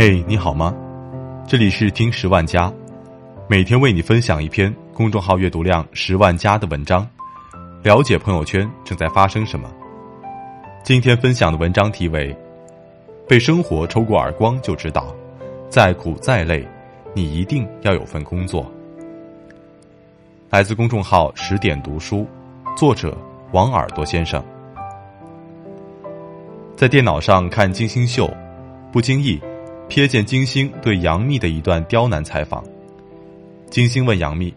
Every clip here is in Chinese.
嘿，你好吗？这里是听十万加，每天为你分享一篇公众号阅读量十万加的文章，了解朋友圈正在发生什么。今天分享的文章题为《被生活抽过耳光就知道，再苦再累，你一定要有份工作》。来自公众号十点读书，作者王耳朵先生。在电脑上看金星秀，不经意。瞥见金星对杨幂的一段刁难采访，金星问杨幂：“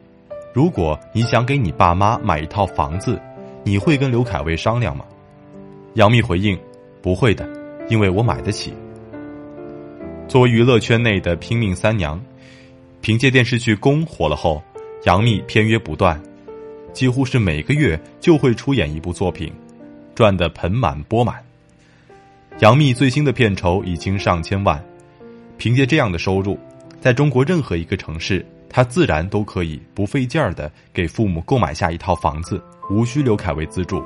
如果你想给你爸妈买一套房子，你会跟刘恺威商量吗？”杨幂回应：“不会的，因为我买得起。”作为娱乐圈内的拼命三娘，凭借电视剧《宫》火了后，杨幂片约不断，几乎是每个月就会出演一部作品，赚得盆满钵满。杨幂最新的片酬已经上千万。凭借这样的收入，在中国任何一个城市，他自然都可以不费劲儿的给父母购买下一套房子，无需刘恺威资助。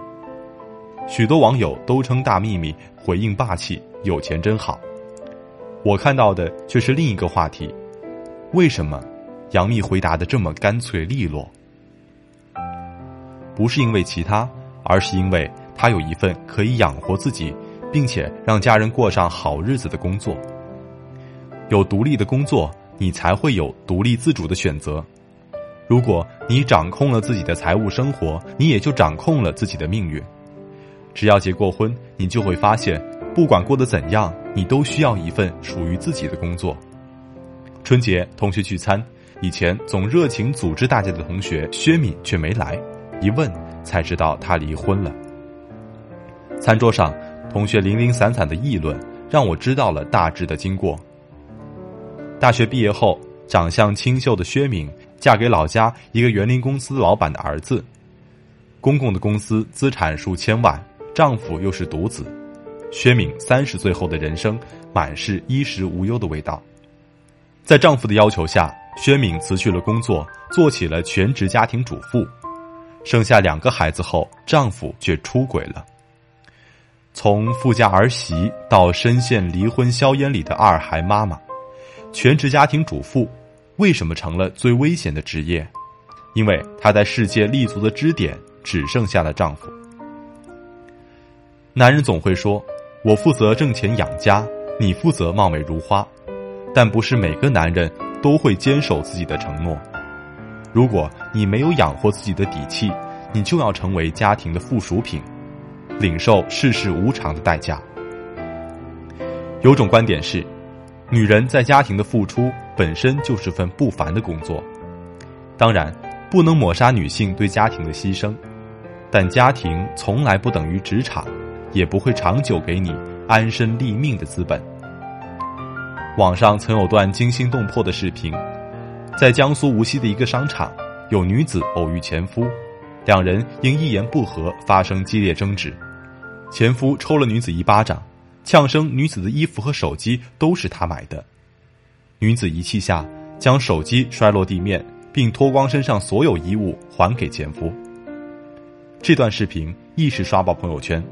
许多网友都称大幂幂回应霸气，有钱真好。我看到的却是另一个话题：为什么杨幂回答的这么干脆利落？不是因为其他，而是因为她有一份可以养活自己，并且让家人过上好日子的工作。有独立的工作，你才会有独立自主的选择。如果你掌控了自己的财务生活，你也就掌控了自己的命运。只要结过婚，你就会发现，不管过得怎样，你都需要一份属于自己的工作。春节同学聚餐，以前总热情组织大家的同学薛敏却没来，一问才知道她离婚了。餐桌上，同学零零散散的议论，让我知道了大致的经过。大学毕业后，长相清秀的薛敏嫁给老家一个园林公司老板的儿子。公公的公司资产数千万，丈夫又是独子。薛敏三十岁后的人生满是衣食无忧的味道。在丈夫的要求下，薛敏辞去了工作，做起了全职家庭主妇。生下两个孩子后，丈夫却出轨了。从富家儿媳到深陷离婚硝烟里的二孩妈妈。全职家庭主妇为什么成了最危险的职业？因为她在世界立足的支点只剩下了丈夫。男人总会说：“我负责挣钱养家，你负责貌美如花。”但不是每个男人都会坚守自己的承诺。如果你没有养活自己的底气，你就要成为家庭的附属品，领受世事无常的代价。有种观点是。女人在家庭的付出本身就是份不凡的工作，当然不能抹杀女性对家庭的牺牲，但家庭从来不等于职场，也不会长久给你安身立命的资本。网上曾有段惊心动魄的视频，在江苏无锡的一个商场，有女子偶遇前夫，两人因一言不合发生激烈争执，前夫抽了女子一巴掌。呛声，女子的衣服和手机都是他买的。女子一气下将手机摔落地面，并脱光身上所有衣物还给前夫。这段视频一时刷爆朋友圈。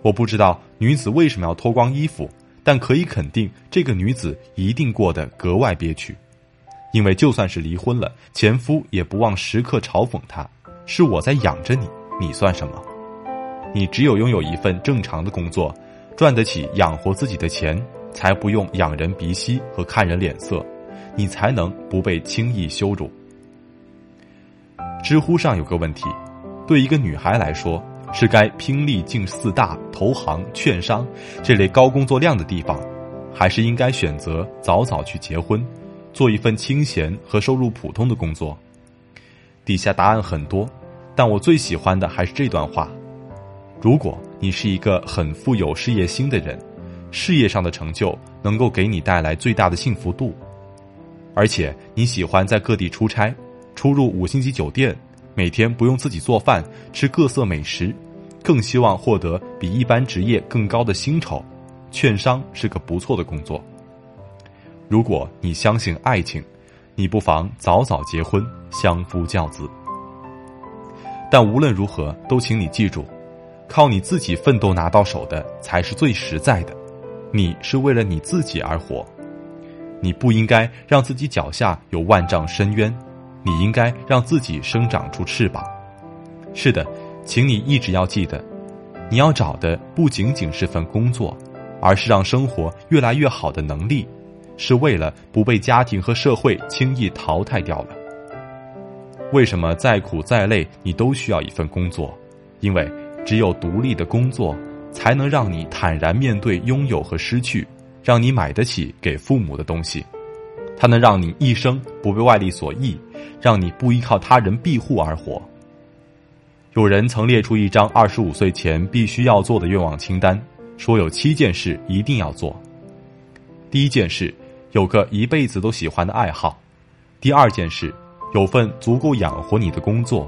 我不知道女子为什么要脱光衣服，但可以肯定，这个女子一定过得格外憋屈，因为就算是离婚了，前夫也不忘时刻嘲讽她：“是我在养着你，你算什么？你只有拥有一份正常的工作。”赚得起养活自己的钱，才不用仰人鼻息和看人脸色，你才能不被轻易羞辱。知乎上有个问题：对一个女孩来说，是该拼力进四大、投行、券商这类高工作量的地方，还是应该选择早早去结婚，做一份清闲和收入普通的工作？底下答案很多，但我最喜欢的还是这段话。如果你是一个很富有事业心的人，事业上的成就能够给你带来最大的幸福度，而且你喜欢在各地出差，出入五星级酒店，每天不用自己做饭，吃各色美食，更希望获得比一般职业更高的薪酬，券商是个不错的工作。如果你相信爱情，你不妨早早结婚，相夫教子。但无论如何，都请你记住。靠你自己奋斗拿到手的才是最实在的，你是为了你自己而活。你不应该让自己脚下有万丈深渊，你应该让自己生长出翅膀。是的，请你一直要记得，你要找的不仅仅是份工作，而是让生活越来越好的能力，是为了不被家庭和社会轻易淘汰掉了。为什么再苦再累你都需要一份工作？因为只有独立的工作，才能让你坦然面对拥有和失去。让你买得起给父母的东西，它能让你一生不被外力所役，让你不依靠他人庇护而活。有人曾列出一张二十五岁前必须要做的愿望清单，说有七件事一定要做。第一件事，有个一辈子都喜欢的爱好；第二件事，有份足够养活你的工作；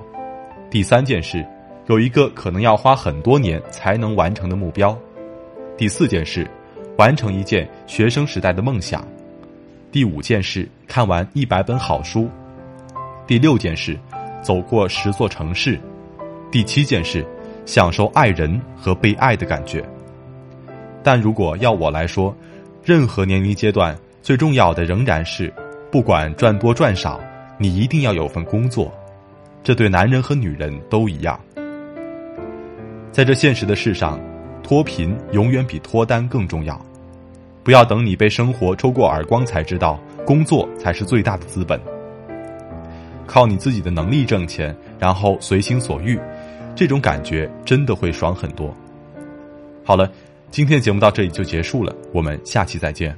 第三件事，有一个可能要花很多年才能完成的目标；第四件事。完成一件学生时代的梦想，第五件事看完一百本好书，第六件事走过十座城市，第七件事享受爱人和被爱的感觉。但如果要我来说，任何年龄阶段最重要的仍然是，不管赚多赚少，你一定要有份工作。这对男人和女人都一样。在这现实的世上，脱贫永远比脱单更重要。不要等你被生活抽过耳光才知道，工作才是最大的资本。靠你自己的能力挣钱，然后随心所欲，这种感觉真的会爽很多。好了，今天节目到这里就结束了，我们下期再见。